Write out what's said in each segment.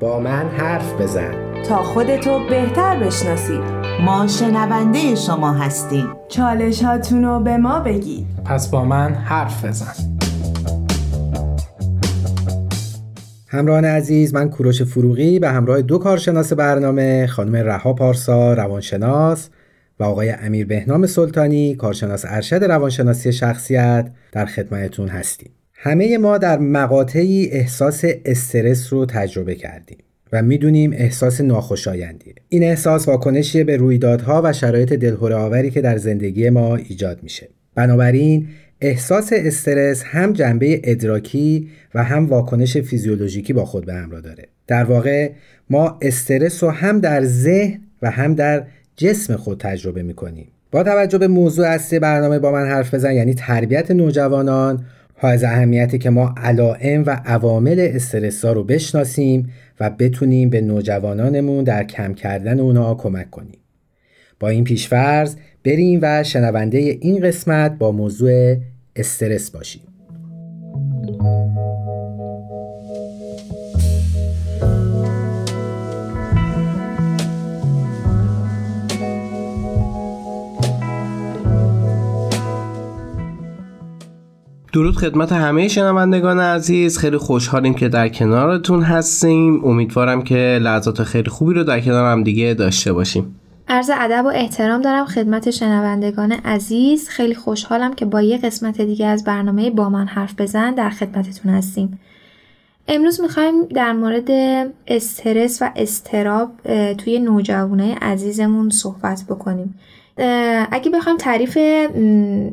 با من حرف بزن. تا خودتو بهتر بشناسید. ما شنونده شما هستیم. چالش رو به ما بگید. پس با من حرف بزن. همراهان عزیز من کوروش فروغی به همراه دو کارشناس برنامه خانم رها پارسا روانشناس و آقای امیر بهنام سلطانی کارشناس ارشد روانشناسی شخصیت در خدمتتون هستیم. همه ما در مقاطعی احساس استرس رو تجربه کردیم و می‌دونیم احساس ناخوشایندیه. این احساس واکنشی به رویدادها و شرایط دلهوره آوری که در زندگی ما ایجاد میشه. بنابراین احساس استرس هم جنبه ادراکی و هم واکنش فیزیولوژیکی با خود به همراه داره. در واقع ما استرس رو هم در ذهن و هم در جسم خود تجربه می‌کنیم. با توجه به موضوع اصلی برنامه با من حرف بزن یعنی تربیت نوجوانان های اهمیتی که ما علائم و عوامل استرسا رو بشناسیم و بتونیم به نوجوانانمون در کم کردن اونا کمک کنیم. با این پیشفرض بریم و شنونده این قسمت با موضوع استرس باشیم. درود خدمت همه شنوندگان عزیز. خیلی خوشحالیم که در کنارتون هستیم. امیدوارم که لحظات خیلی خوبی رو در کنار هم دیگه داشته باشیم. عرض ادب و احترام دارم خدمت شنوندگان عزیز. خیلی خوشحالم که با یه قسمت دیگه از برنامه با من حرف بزن در خدمتتون هستیم. امروز می‌خوایم در مورد استرس و استراب توی نوجوانای عزیزمون صحبت بکنیم. اگه بخوایم تعریف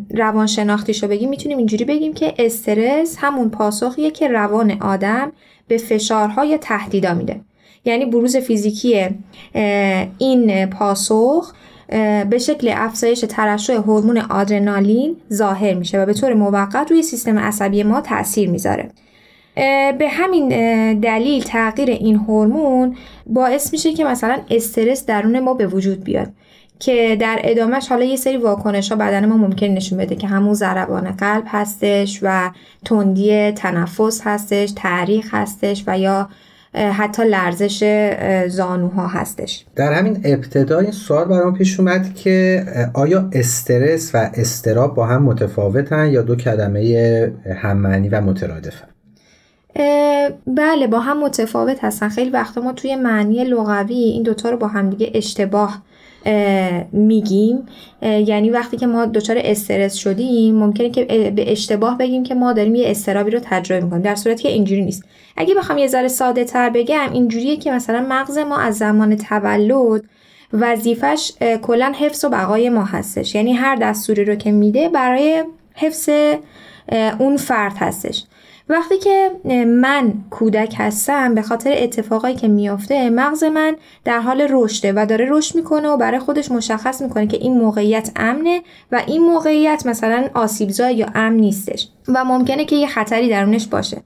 روانشناختیش رو بگیم می‌تونیم اینجوری بگیم که استرس همون پاسخیه که روان آدم به فشارها یا تهدیدا میده. یعنی بروز فیزیکی این پاسخ به شکل افزایش ترشح هورمون آدرنالین ظاهر میشه و به طور موقت روی سیستم عصبی ما تاثیر می‌ذاره. به همین دلیل تغییر این هورمون باعث میشه که مثلا استرس درون ما به وجود بیاد. که در ادامهش حالا یه سری واکنش ها بدن ما ممکن نشون بده که همون ضربان قلب هستش و تندی تنفس هستش تاریخ هستش و یا حتی لرزش زانوها هستش. در همین ابتدا این سوال برام پیش اومد که آیا استرس و استراب با هم متفاوتن یا دو کلمه هممعنی و مترادفن؟ بله با هم متفاوت هستن. خیلی وقتا ما توی معنی لغوی این دوتا رو با هم دیگه اشتباه میگیم. یعنی وقتی که ما دچار استرس شدیم ممکنه که به اشتباه بگیم که ما داریم یه استرابی رو تجربه می‌کنیم. در صورتی که اینجوری نیست. اگه بخوام یه ذره ساده تر بگم اینجوریه که مثلا مغز ما از زمان تولد وظیفش کلا حفظ و بقای ما هستش. یعنی هر دستوری رو که میده برای حفظ اون فرد هستش. وقتی که من کودک هستم به خاطر اتفاقایی که میافته مغز من در حال رشده و داره رشد می‌کنه و برای خودش مشخص می‌کنه که این موقعیت امنه و این موقعیت مثلا آسیبزا یا امن نیستش و ممکنه که یه خطری درونش باشه.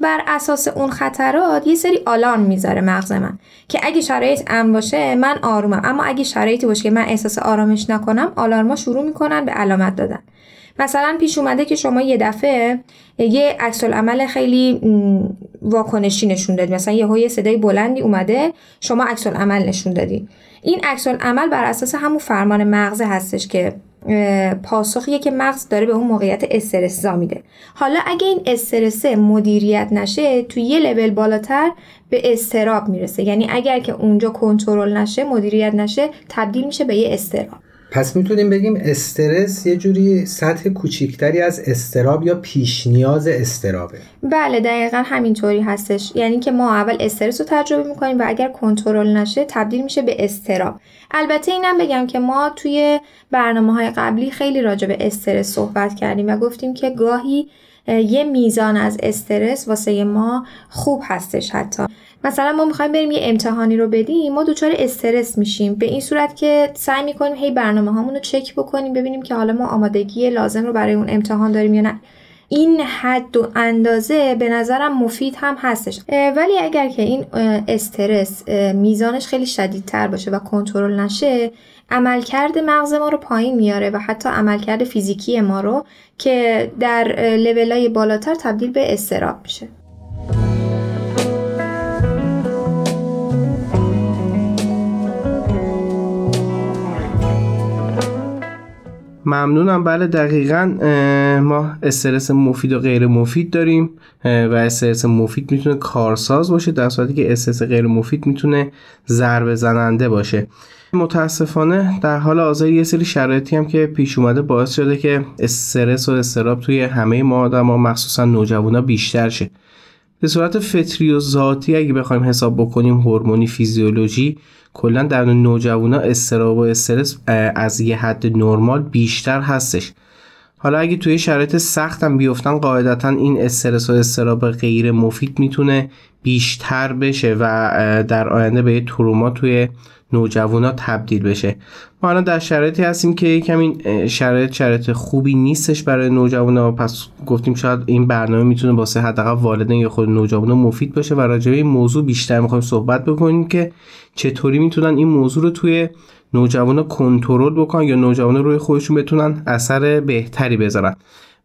بر اساس اون خطرات یه سری آلارم می‌ذاره مغز من که اگه شرایط امن باشه من آرومم. اما اگه شرایطی باشه که من احساس آرامش نکنم آلارما شروع می‌کنن به علامت دادن. مثلا پیش اومده که شما یه دفعه یه عکس عمل خیلی واکنشی نشون دادی. مثلا یه یه صدای بلندی اومده شما عکس عمل نشون دادی. این عکس عمل بر اساس همون فرمان مغز هستش که پاسخیه که مغز داره به اون موقعیت استرس میده. حالا اگه این استرس مدیریت نشه تو یه لول بالاتر به استراب می‌رسه. یعنی اگر که اونجا کنترل نشه مدیریت نشه تبدیل میشه به یه استراب. پس می‌تونیم بگیم استرس یه جوری سطح کوچیکتری از استراب یا پیش نیاز استرابه. بله دقیقا همینطوری هستش. یعنی که ما اول استرس رو تجربه می‌کنیم و اگر کنترل نشه تبدیل میشه به استراب. البته اینم بگم که ما توی برنامه های قبلی خیلی راجع به استرس صحبت کردیم و گفتیم که گاهی یه میزان از استرس واسه ما خوب هستش حتی. مثلا ما می‌خوایم بریم یه امتحانی رو بدیم ما دچار استرس میشیم. به این صورت که سعی می‌کنیم هی برنامه هامون رو چک بکنیم ببینیم که حالا ما آمادگی لازم رو برای اون امتحان داریم یا نه. این حد و اندازه به نظرم مفید هم هستش. ولی اگر که این استرس میزانش خیلی شدیدتر باشه و کنترل نشه عملکرد مغز ما رو پایین میاره و حتی عملکرد فیزیکی ما رو که در لولای بالاتر تبدیل به استراب میشه. ممنونم. بله دقیقا ما استرس مفید و غیر مفید داریم و استرس مفید می‌تونه کارساز باشه در صورتی که استرس غیر مفید می‌تونه ضربه زننده باشه. متاسفانه در حال حاضر یه سری شرایطی هم که پیش اومده باعث شده که استرس و استراب توی همه ما آدم ها مخصوصا نوجوانا بیشتر شه. به صورت فطری و ذاتی اگه بخوایم حساب بکنیم هورمونی فیزیولوژی کلا در نوجوانا استراب و استرس از یه حد نرمال بیشتر هستش. حالا اگه توی شرایط سختم بیفتن قاعدتا این استرس و استراب غیر مفید می‌تونه بیشتر بشه و در آینده به یه تروما توی نوجوانا تبدیل بشه. ما الان در شرایطی هستیم که کمی شرایط شرایط خوبی نیستش برای نوجوانا پس گفتیم شاید این برنامه می‌تونه واسه حداقل والدین یا خود نوجوانا مفید باشه و راجع به این موضوع بیشتر می‌خوایم صحبت بکنیم که چطوری می‌تونن این موضوع رو توی نوجوانا کنترل بکنن یا نوجوانا روی خودشون بتونن اثر بهتری بذارن.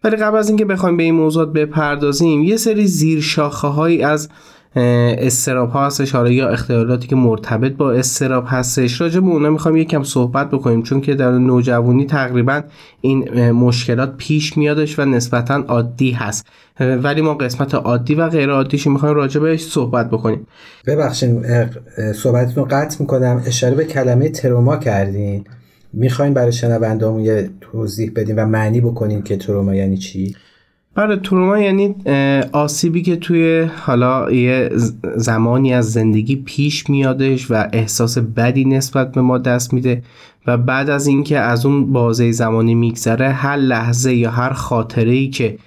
ولی قبل از اینکه بخوایم به این موضوعات بپردازیم یه سری زیر شاخه هایی از استراب ها هستش. حالا یا اختلالاتی که مرتبط با استراب هستش. راجع به اونا می‌خوام یکم صحبت بکنیم چون که در نوجوانی تقریبا این مشکلات پیش میادش و نسبتا عادی هست. ولی ما قسمت عادی و غیر عادیش می‌خوایم راجع بهش صحبت بکنیم. ببخشید صحبتتون قطع می‌کنم. اشاره به کلمه تروما کردین. می‌خواین برای شنوندهامون یه توضیح بدین و معنی بکنین که تروما یعنی چی؟ بله تروما یعنی آسیبی که توی حالا یه زمانی از زندگی پیش میادش و احساس بدی نسبت به ما دست میده و بعد از اینکه از اون بازه زمانی میگذره هر لحظه یا هر خاطره ای که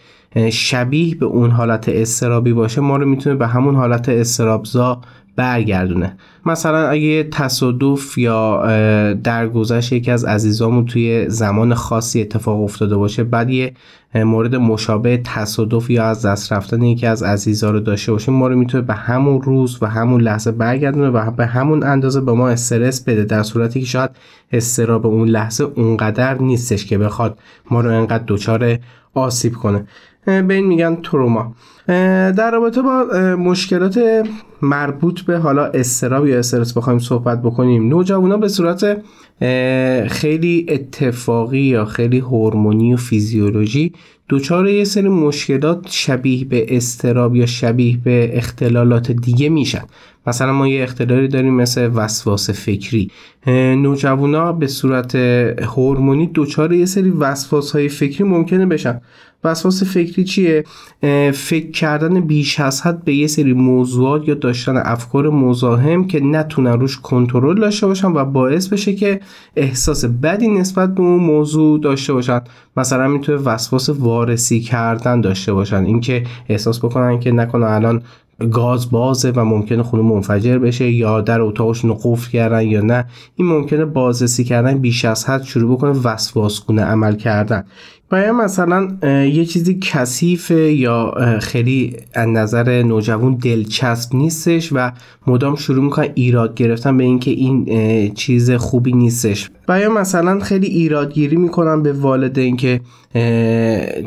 شبیه به اون حالت استرابی باشه ما رو می‌تونه به همون حالت استرابزا برگردونه. مثلا اگه تصادف یا درگذشت یکی از عزیزامون توی زمان خاصی اتفاق افتاده باشه بعد یه مورد مشابه تصادف یا از دست رفتن یکی از عزیزا رو داشته باشیم ما رو می‌تونه به همون روز و همون لحظه برگردونه و به همون اندازه به ما استرس بده در صورتی که شاید استراب اون لحظه اونقدر نیستش که بخواد ما رو انقدر دچار آسیب کنه. به این میگن تروما. در رابطه با مشکلات مربوط به حالا استراب یا استرس بخوایم صحبت بکنیم. نوجوانا به صورت خیلی اتفاقی یا هورمونی هورمونی و فیزیولوژی دچار یه سری مشکلات شبیه به استراب یا شبیه به اختلالات دیگه میشن. مثلا ما یه اختلالی داریم مثل وسواس فکری. نوجوانا به صورت هورمونی دچار یه سری وسواس های فکری ممکنه بشن. وسواس فکری چیه؟ فکر کردن بیش از حد به یه سری موضوعات یا داشتن افکار مزاحم که نتونن روش کنترل داشته باشن و باعث بشه که احساس بدی نسبت به اون موضوع داشته باشن. مثلا می‌تونه وسواس وارسی کردن داشته باشن. اینکه احساس بکنن که نکنه الان گاز بازه و ممکنه خونه منفجر بشه یا در اتاقشون قفل کردن یا نه. این ممکنه بازرسی کردن بیش از حد شروع بکنه وسواسگونه عمل کردن. باید مثلا یه چیزی کثیف یا خیلی از نظر نوجوان دلچسب نیستش و مدام شروع می‌کنن ایراد گرفتن به اینکه این چیز خوبی نیستش. یا مثلا خیلی ایرادگیری می‌کنن به والدین که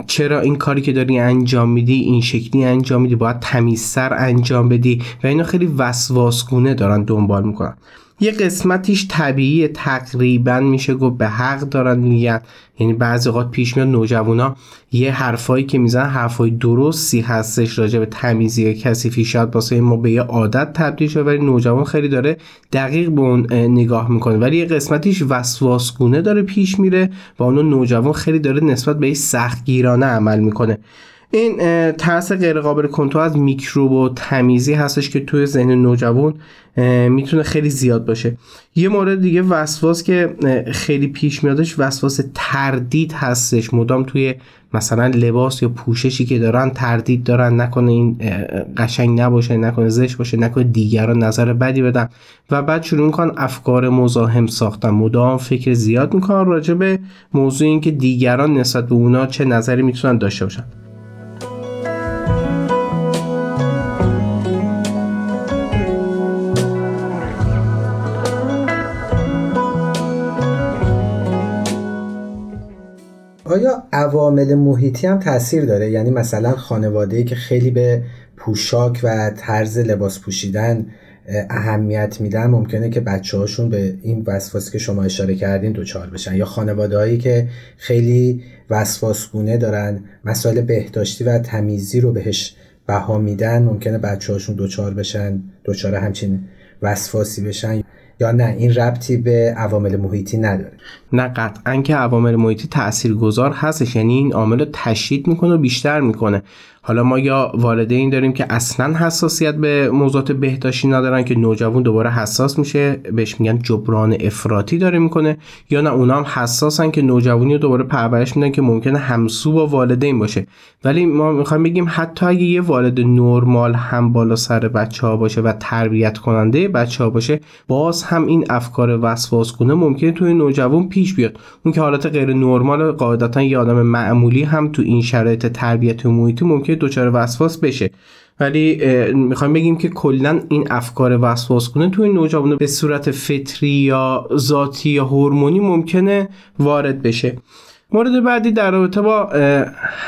چرا این کاری که داری انجام میدی این شکلی انجام میدی باید تمیزتر انجام بدی و اینو خیلی وسواسگونه دارن دنبال می‌کنن. یه قسمتیش طبیعی تقریبا میشه گفت به حق دارن میگن. یعنی بعضی اوقات پیش میاد نوجوانا یه حرفایی که می‌زنن حرفای درستی هستش راجع به تمیزی کثیفی. شاید واسه ما به یه عادت تبدیل شده ولی نوجوان خیلی داره دقیق به اون نگاه می‌کنه. ولی یه قسمتیش وسواسگونه داره پیش میره و اون نوجوان خیلی داره نسبت به سختگیرانه عمل می‌کنه. این ترس غیر قابل کنترل از میکروب و تمیزی هستش که توی ذهن نوجوان می‌تونه خیلی زیاد باشه. یه مورد دیگه وسواس که خیلی پیش میادش وسواس تردید هستش. مدام توی مثلا لباس یا پوششی که دارن تردید دارن نکنه این قشنگ نباشه نکنه زشت باشه نکنه دیگران نظر بدی بدن. و بعد شروع می‌کنن افکار مزاحم ساختن. مدام فکر زیاد می‌کنن راجع به موضوع اینکه دیگران نسبت به اونا چه نظری می‌تونن داشته باشن. آیا عوامل محیطی هم تاثیر داره؟ یعنی مثلا خانواده که خیلی به پوشاک و طرز لباس پوشیدن اهمیت میدن ممکنه که بچه هاشون به این وسواسی که شما اشاره کردین دوچار بشن. یا خانواده هایی که خیلی وسواسگونه دارن مسائل بهداشتی و تمیزی رو بهش بها میدن ممکنه بچه هاشون دوچار بشن دوچار همچین وسواسی بشن. یا نه؟ این ربطی به عوامل محیطی نداره. نه قطعا که عوامل محیطی تاثیرگذار هستش. یعنی این عامل رو تشدید می‌کنه و بیشتر می‌کنه. حالا ما یا والدین داریم که اصلا حساسیت به موضوعات بهداشتی ندارن که نوجوان دوباره حساس میشه بهش میگن جبران افراطی داره می‌کنه یا نه اونا هم حساسن که نوجوانی رو دوباره پرورش میدن که ممکنه همسو با والدین باشه. ولی ما می‌خوایم بگیم حتی اگه یه والد نرمال هم بالا سر بچه ها باشه و تربیت کننده بچه ها باشه باز هم این افکار وسواس کنه ممکنه توی نوجوان پیش بیاد. اون که حالت غیر نرمال قاعدتا یه آدم معمولی هم تو این شرایط تربیت محیطی ممکنه که دچار وسواس بشه. ولی می‌خوایم بگیم که کلا این افکار وسواس کنه توی نوجوان به صورت فطری یا ذاتی یا هورمونی ممکنه وارد بشه. مورد بعدی در رابطه با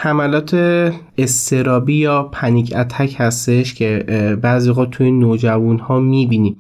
حملات استرابی یا پنیک اتک هستش که بعضی وقت توی نوجوان ها می‌بینیم.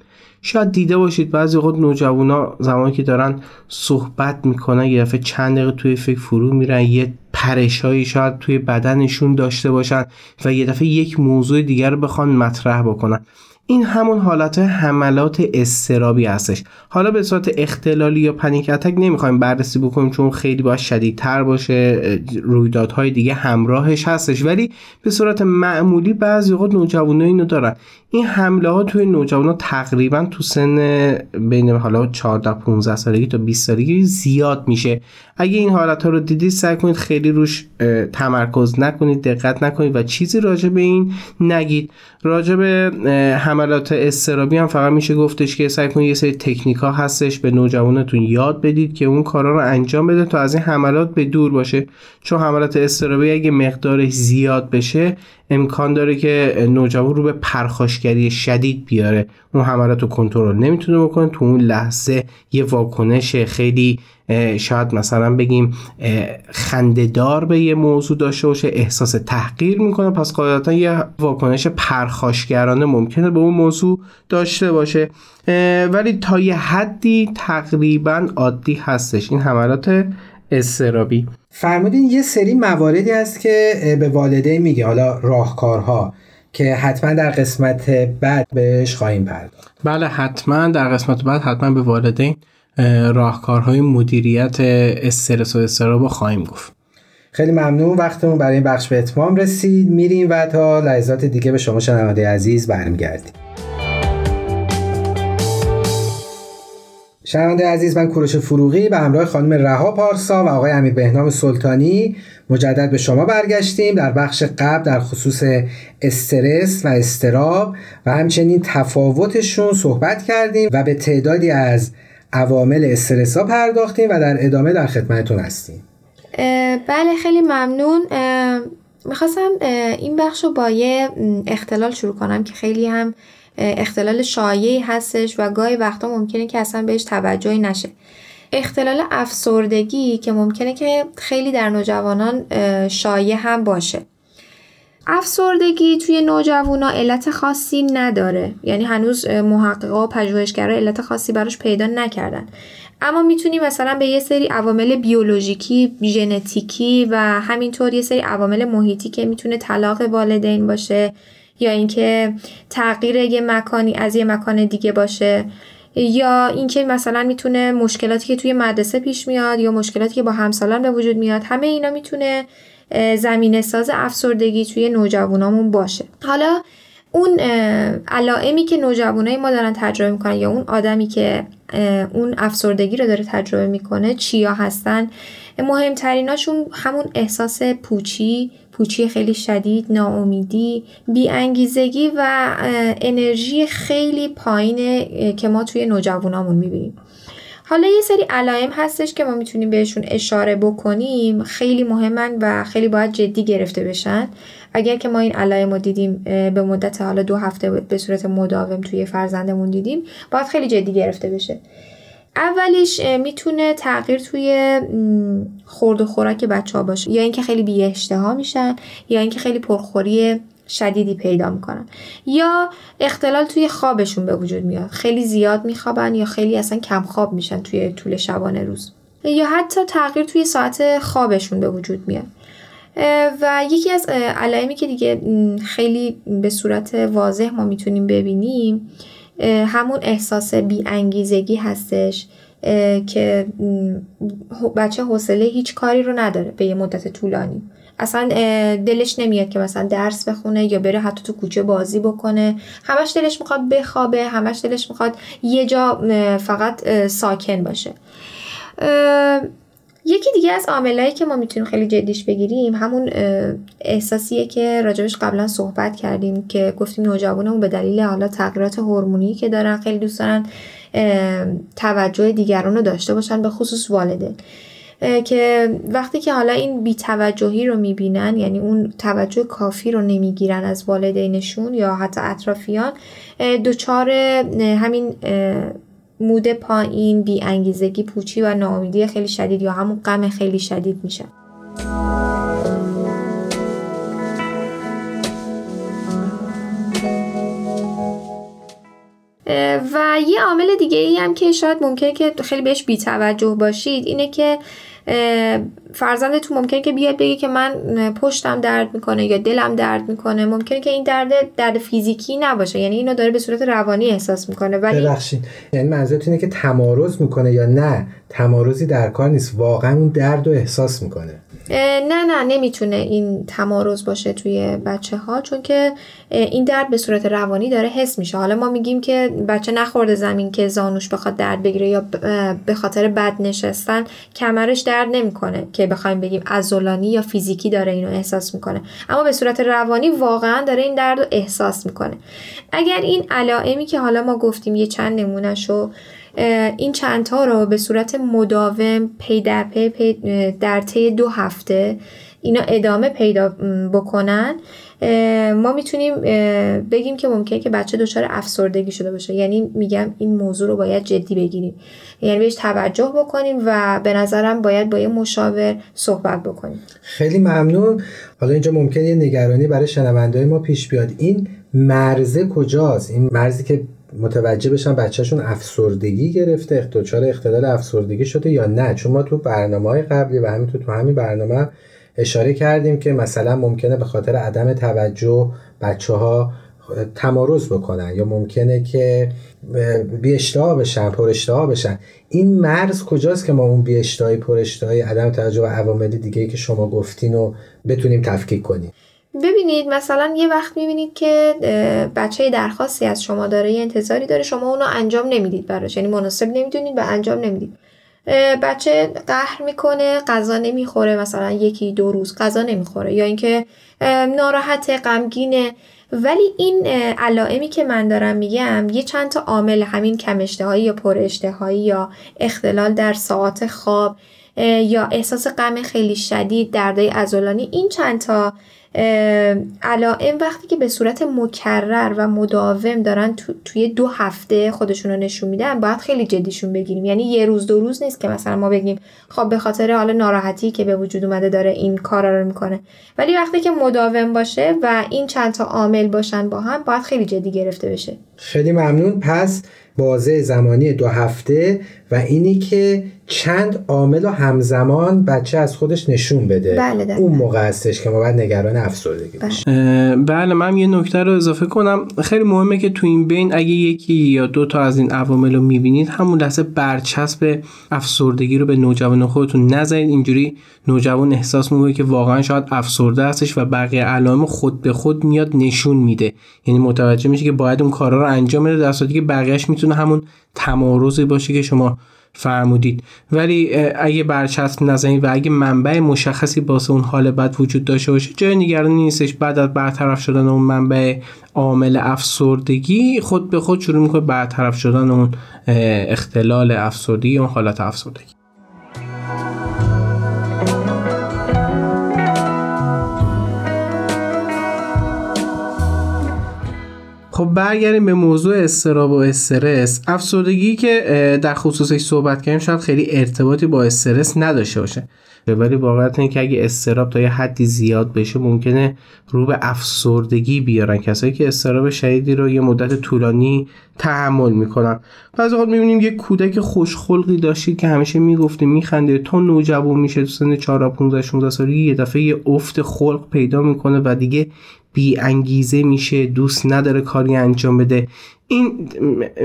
شاید دیده باشید بعضی وقت نوجوانا زمانی که دارن صحبت می‌کنن یه دفعه چند دقیقه توی فکر فرو میرن یه پرشایی شاید توی بدنشون داشته باشن و یه دفعه یک موضوع دیگر رو بخوان مطرح بکنن. این همون حالت حملات استرابی هستش. حالا به صورت اختلالی یا پنیک اتک نمی‌خوایم بررسی بکنیم چون خیلی باید شدیدتر باشه رویدادهای دیگه همراهش هستش. ولی به صورت معمولی بعضی اوقات نوجوانا اینو دارن. این حمله ها توی نوجوانا تقریبا تو سن بین حالا 14 15 سالگی تا 20 سالگی زیاد میشه. اگه این حالت ها رو دیدید سعی کنید خیلی روش تمرکز نکنید دقت نکنید و چیزی راجع به این نگید. راجع به حملات استرابی هم فقط میشه گفتش که سعی کنید یه سری تکنیک ها هستش به نوجوانتون یاد بدید که اون کارا رو انجام بده تا از این حملات به دور باشه. چون حملات استرابی اگه مقدارش زیاد بشه امکان داره که نوجوان رو به پرخاشگری شدید بیاره. اون حملات رو کنترل نمی‌تونه بکنه. تو اون لحظه یه واکنش خیلی شاید مثلا بگیم خندهدار به یه موضوع داشته باشه احساس تحقیر می‌کنه. پس قاعدتا یه واکنش پرخاشگرانه ممکنه به اون موضوع داشته باشه. ولی تا یه حدی تقریبا عادی هستش. این حملات استرابی فرمودین یه سری مواردی هست که به والدین میگه حالا راهکارها که حتما در قسمت بعد بهش خواهیم پرداخت. بله حتما در قسمت بعد حتما به والدین راهکارهای مدیریت استرس و استراب خواهیم گفت. خیلی ممنون وقتمون برای این بخش به اتمام رسید. میریم و تا لحظات دیگه به شما شنونده عزیز برمیگردیم. شنونده عزیز من کوروش فروغی به همراه خانم رها پارسا و آقای امیر بهنام سلطانی مجدد به شما برگشتیم در بخش قبل در خصوص استرس و استراب و همچنین تفاوتشون صحبت کردیم و به تعدادی از عوامل استرس ها پرداختیم و در ادامه در خدمتتون هستیم. بله خیلی ممنون. می‌خواستم این بخش رو با یه اختلال شروع کنم که خیلی هم اختلال شایعی هستش و گاهی وقتا ممکنه که اصلا بهش توجهی نشه. اختلال افسردگی که ممکنه که خیلی در نوجوانان شایع هم باشه. افسردگی توی نوجوانا علت خاصی نداره. یعنی هنوز محققا و پژوهشگرا علت خاصی براش پیدا نکردن. اما می‌تونیم مثلا به یه سری عوامل بیولوژیکی ژنتیکی و همینطور یه سری عوامل محیطی که می‌تونه طلاق والدین باشه یا اینکه تغییر یه مکانی از یه مکان دیگه باشه یا اینکه مثلا می‌تونه مشکلاتی که توی مدرسه پیش میاد یا مشکلاتی که با همسالان به وجود میاد همه اینا می‌تونه زمینه ساز افسردگی توی نوجوانامون باشه. حالا اون علائمی که نوجوانای ما دارن تجربه می‌کنن یا اون آدمی که اون افسردگی رو داره تجربه می‌کنه چیا هستن مهمتریناشون همون احساس پوچی پوچی خیلی شدید ناامیدی بیانگیزگی و انرژی خیلی پایینه که ما توی نوجوانامون می‌بینیم. حالا یه سری علائم هستش که ما می‌تونیم بهشون اشاره بکنیم خیلی مهمن و خیلی باید جدی گرفته بشن. اگر که ما این علائم رو دیدیم به مدت حالا دو هفته به صورت مداوم توی فرزندمون دیدیم باید خیلی جدی گرفته بشه. اولیش می‌تونه تغییر توی خورد و خوراک بچه ها باشه. یا اینکه خیلی بی اشتها میشن یا اینکه خیلی پرخوری شدیدی پیدا می‌کنن. یا اختلال توی خوابشون به وجود میاد. خیلی زیاد میخوابن یا خیلی اصلا کم خواب میشن توی طول شبانه روز. یا حتی تغییر توی ساعت خوابشون به وجود میاد. و یکی از علائمی که دیگه خیلی به صورت واضح ما می‌تونیم ببینیم همون احساس بی انگیزگی هستش که بچه حوصله هیچ کاری رو نداره به یه مدت طولانی. اصلا دلش نمیاد که مثلا درس بخونه یا بره حتی تو کوچه بازی بکنه. همش دلش می‌خواد بخوابه همش دلش می‌خواد یه جا فقط ساکن باشه. یکی دیگه از عاملایی که ما می‌تونیم خیلی جدیش بگیریم همون احساسیه که راجبش قبلا صحبت کردیم که گفتیم نوجوانمون به دلیل حالا تغییرات هورمونی که دارن خیلی دوست دارن توجه دیگران رو داشته باشن به خصوص والدین. که وقتی که حالا این بیتوجهی رو می‌بینن یعنی اون توجه کافی رو نمی‌گیرن از والدینشون یا حتی اطرافیان دچار همین مود پایین بی انگیزگی پوچی و ناامیدی خیلی شدید یا همون غم خیلی شدید میشه. و یه عامل دیگه ای هم که شاید ممکنه که خیلی بهش بیتوجه باشید اینه که فرزندتون ممکنه که بیاد بگه که من پشتم درد می‌کنه یا دلم درد می‌کنه. ممکنه که این درد درد فیزیکی نباشه. یعنی اینو داره به صورت روانی احساس می‌کنه. ولی ببخشید. یعنی منظورت اینه که تمارز می‌کنه یا نه؟ تمارزی در کار نیست. واقعا اون درد رو احساس می‌کنه. نه نه نمی‌تونه این تمارز باشه توی بچه ها چون که این درد به صورت روانی داره حس میشه. حالا ما میگیم که بچه نخورده زمین که زانوش بخواد درد بگیره یا به خاطر بد نشستن کمرش درد نمی‌کنه که بخوایم بگیم عضلانی یا فیزیکی داره اینو احساس می‌کنه. اما به صورت روانی واقعا داره این درد رو احساس می‌کنه. اگر این علائمی که حالا ما گفتیم یه چند نمونهشو این چندتا رو به صورت مداوم پی در پی, در طی دو هفته اینا ادامه پیدا بکنن. ما می‌تونیم بگیم که ممکنه که بچه دچار افسردگی شده باشه. یعنی میگم این موضوع رو باید جدی بگیریم. یعنی بهش توجه بکنیم و به نظرم باید با یه مشاور صحبت بکنیم. خیلی ممنون. حالا اینجا ممکنه یه نگرانی برای شنونده ما پیش بیاد. این مرزه کجاست؟ این مرزی که متوجه بشن بچهشون افسردگی گرفته دچار اختلال افسردگی شده یا نه. چون ما تو برنامه های قبلی و همینطور تو همین برنامه اشاره کردیم که مثلا ممکنه به خاطر عدم توجه بچه ها تمارز بکنن یا ممکنه که بی اشتها بشن پر اشتها بشن. این مرز کجاست که ما اون بی اشتهایی پر اشتهایی عدم توجه و عوامل دیگه که شما گفتین رو بتونیم تفکیک کنیم؟ ببینید مثلا یه وقت می‌بینید که بچه درخواستی از شما داره یه انتظاری داره شما اونو انجام نمی‌دید براش یعنی مناسب نمی‌دونید و انجام نمی‌دید. بچه قهر می‌کنه غذا نمی‌خوره مثلا یکی دو روز غذا نمی‌خوره یا اینکه ناراحت غمگینه. ولی این علائمی که من دارم میگم یه چند تا عامل همین کم اشتهایی یا پر اشتهایی یا اختلال در ساعت خواب یا احساس غم خیلی شدید دردای عضلانی این چند تا علائم وقتی که به صورت مکرر و مداوم دارن تو، توی دو هفته خودشون رو نشون میدن باید خیلی جدیشون بگیریم. یعنی یه روز دو روز نیست که مثلا ما بگیم خب به خاطر حال ناراحتی که به وجود اومده داره این کارا رو می‌کنه. ولی وقتی که مداوم باشه و این چند تا عامل باشن با هم باید خیلی جدی گرفته بشه. خیلی ممنون. پس بازه زمانی دو هفته و اینی که چند عامل و همزمان بچه از خودش نشون بده. بله اون موقع هستش که ما باید نگران افسردگی باشیم. بله من یه نکته رو اضافه کنم. خیلی مهمه که تو این بین اگه یکی یا دو تا از این عوامل رو می‌بینید همون لحظه برچسب افسردگی رو به نوجوان خودتون نزنید اینجوری نوجوان احساس می‌کنه که واقعا شاید افسرده هستش و بقیه علائم خود به خود میاد نشون میده. یعنی متوجه میشه که باید اون کارا رو انجام بده در صورتی که بقیهش می‌تونه همون تمارزی باشه که شما فرمودید. ولی اگه برچسب نزنید و اگه منبع مشخصی باسه اون حال بد وجود داشته باشه جای نگرانی نیستش. بعد از برطرف شدن اون منبع عامل افسردگی خود به خود شروع می‌کنه برطرف شدن اون اختلال افسردگی اون حالت افسردگی. خب برگردیم به موضوع استراب و استرس. افسردگی که در خصوصش صحبت کردیم شاید خیلی ارتباطی با استرس نداشته باشه. ولی واقعیت اینه که اگه استراب تا یه حدی زیاد بشه ممکنه رو به افسردگی بیارن. کسایی که استراب شدیدی رو یه مدت طولانی تحمل می‌کنن. بعضی وقت می‌بینیم یه کودک خوشخلقی داشتید که همیشه می‌گفته میخنده تا نوجوان میشه تو سن 4 15 16 سالگی یه دفعه یه افت خلق پیدا می‌کنه و دیگه بی انگیزه میشه دوست نداره کاری انجام بده. این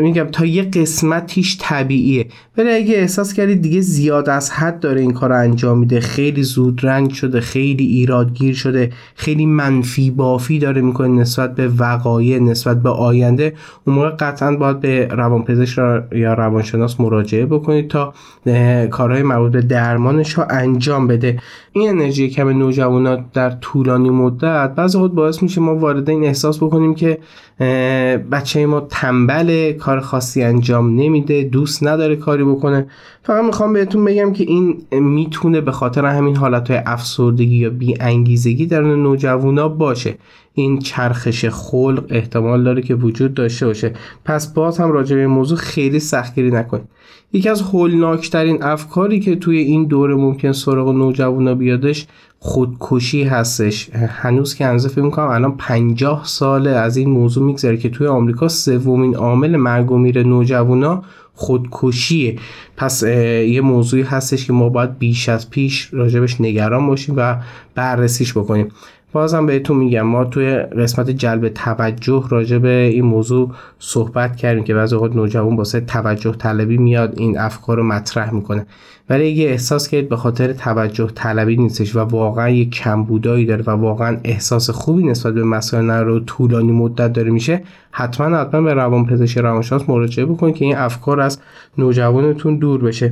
میگم تا یه قسمتیش طبیعیه. ولی اگه احساس کردید دیگه زیاد از حد داره این کار انجام میده خیلی زود رنگ شده خیلی ایرادگیر شده خیلی منفی بافی داره می‌کنه نسبت به وقایع نسبت به آینده. اون موقع قطعا باید به روانپزشک یا روانشناس مراجعه بکنید تا کارهای مربوط به درمانش رو انجام بده. این انرژی کم نوجوانات در طولانی مدت بعضی وقت باعث میشه ما وارد این احساس بکنیم که بچه ما تنبل کار خاصی انجام نمیده دوست نداره کاری بکنه. فقط می‌خوام بهتون بگم که این می‌تونه به خاطر همین حالت های افسردگی یا بی انگیزگی در نوجوانا باشه. این چرخش خلق احتمال داره که وجود داشته باشه. پس باز هم راجع به موضوع خیلی سختگیری نکنید. یکی از هولناکترین افکاری که توی این دوره ممکن سراغ نوجوانا بیادش خودکشی هستش. هنوز که انزه فکر می‌کنم الان 50 ساله از این موضوع میگذره که توی آمریکا سومین عامل مرگ و میر نوجوانا خودکشیه. پس یه موضوعی هستش که ما باید بیش از پیش راجبش نگران باشیم و بررسیش بکنیم. بازم بهتون میگم ما توی قسمت جلب توجه راجع به این موضوع صحبت کردیم که بعضی اوقات نوجوان واسه توجه طلبی میاد این افکار رو مطرح می‌کنه. ولی اگه احساس کردید به خاطر توجه طلبی نیستش و واقعا یه کمبودایی داره و واقعا احساس خوبی نسبت به مسائل رو طولانی مدت داره میشه حتما حتما به روانپزشک روانشناس مراجعه بکنید که این افکار از نوجوانتون دور بشه.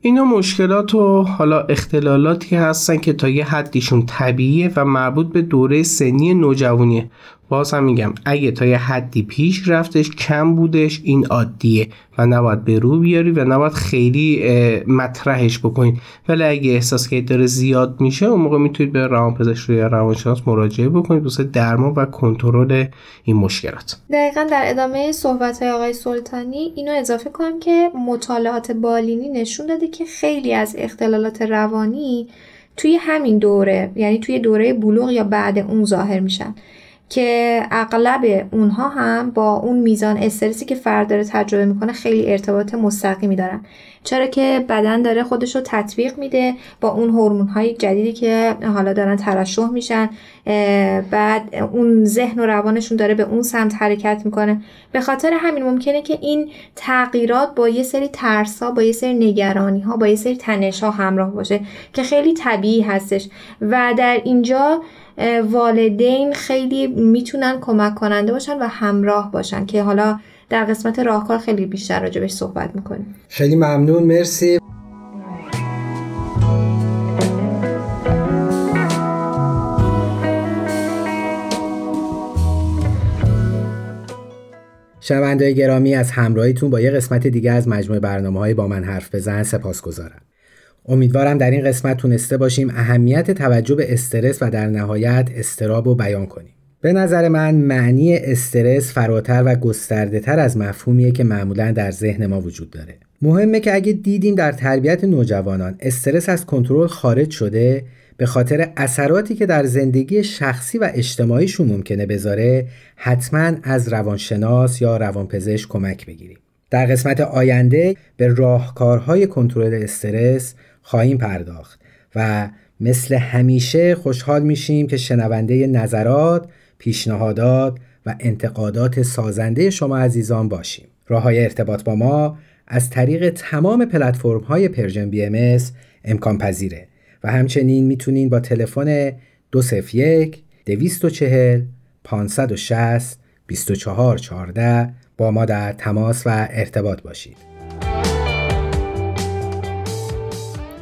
اینا مشکلات و حالا اختلالاتی هستن که تا یه حدیشون طبیعیه و مربوط به دوره سنی نوجوانیه. باز هم میگم اگه تا یه حدی پیش رفتش کم بودش این عادیه و نباید به رو بیاری و نباید خیلی مطرحش بکنید ولی اگه احساس که داره زیاد میشه اون موقع می‌تونید به روانپزشک یا روانشناس مراجعه بکنید دوست درمان و کنترل این مشکلات. دقیقا در ادامه صحبت های آقای سلطانی اینو اضافه کنم که مطالعات بالینی نشون داده که خیلی از اختلالات روانی توی همین دوره یعنی توی دوره بلوغ یا بعد اون ظاهر میشن. که اغلب اونها هم با اون میزان استرسی که فرد داره تجربه می‌کنه خیلی ارتباط مستقیمی دارن. چرا که بدن داره خودش رو تطبیق میده با اون هورمون های جدیدی که حالا دارن ترشح میشن بعد اون ذهن و روانشون داره به اون سمت حرکت می‌کنه. به خاطر همین ممکنه که این تغییرات با یه سری ترس ها با یه سری نگرانی ها با یه سری تنش ها همراه باشه که خیلی طبیعی هستش. و در اینجا والدین خیلی می‌تونن کمک کننده باشن و همراه باشن که حالا در قسمت راهکار خیلی بیشتر راجبش صحبت می‌کنیم خیلی ممنون مرسی شنونده گرامی از همراهیتون با یه قسمت دیگه از مجموعه برنامه های با من حرف بزن سپاس گذارم. امیدوارم در این قسمت تونسته باشیم اهمیت توجه به استرس و در نهایت استراب رو بیان کنیم. به نظر من معنی استرس فراتر و گسترده تر از مفهومیه که معمولا در ذهن ما وجود داره. مهمه که اگه دیدیم در تربیت نوجوانان استرس از کنترل خارج شده به خاطر اثراتی که در زندگی شخصی و اجتماعیشون ممکنه بذاره حتما از روانشناس یا روانپزشک کمک بگیریم. در قسمت آینده به راهکارهای کنترل استرس خواهیم پرداخت و مثل همیشه خوشحال میشیم که شنونده نظرات، پیشنهادات و انتقادات سازنده شما عزیزان باشیم. راه های ارتباط با ما از طریق تمام پلتفرم های Persian BM امکان پذیره و همچنین می‌تونین با تلفن 201 240 560 2414 با ما در تماس و ارتباط باشید.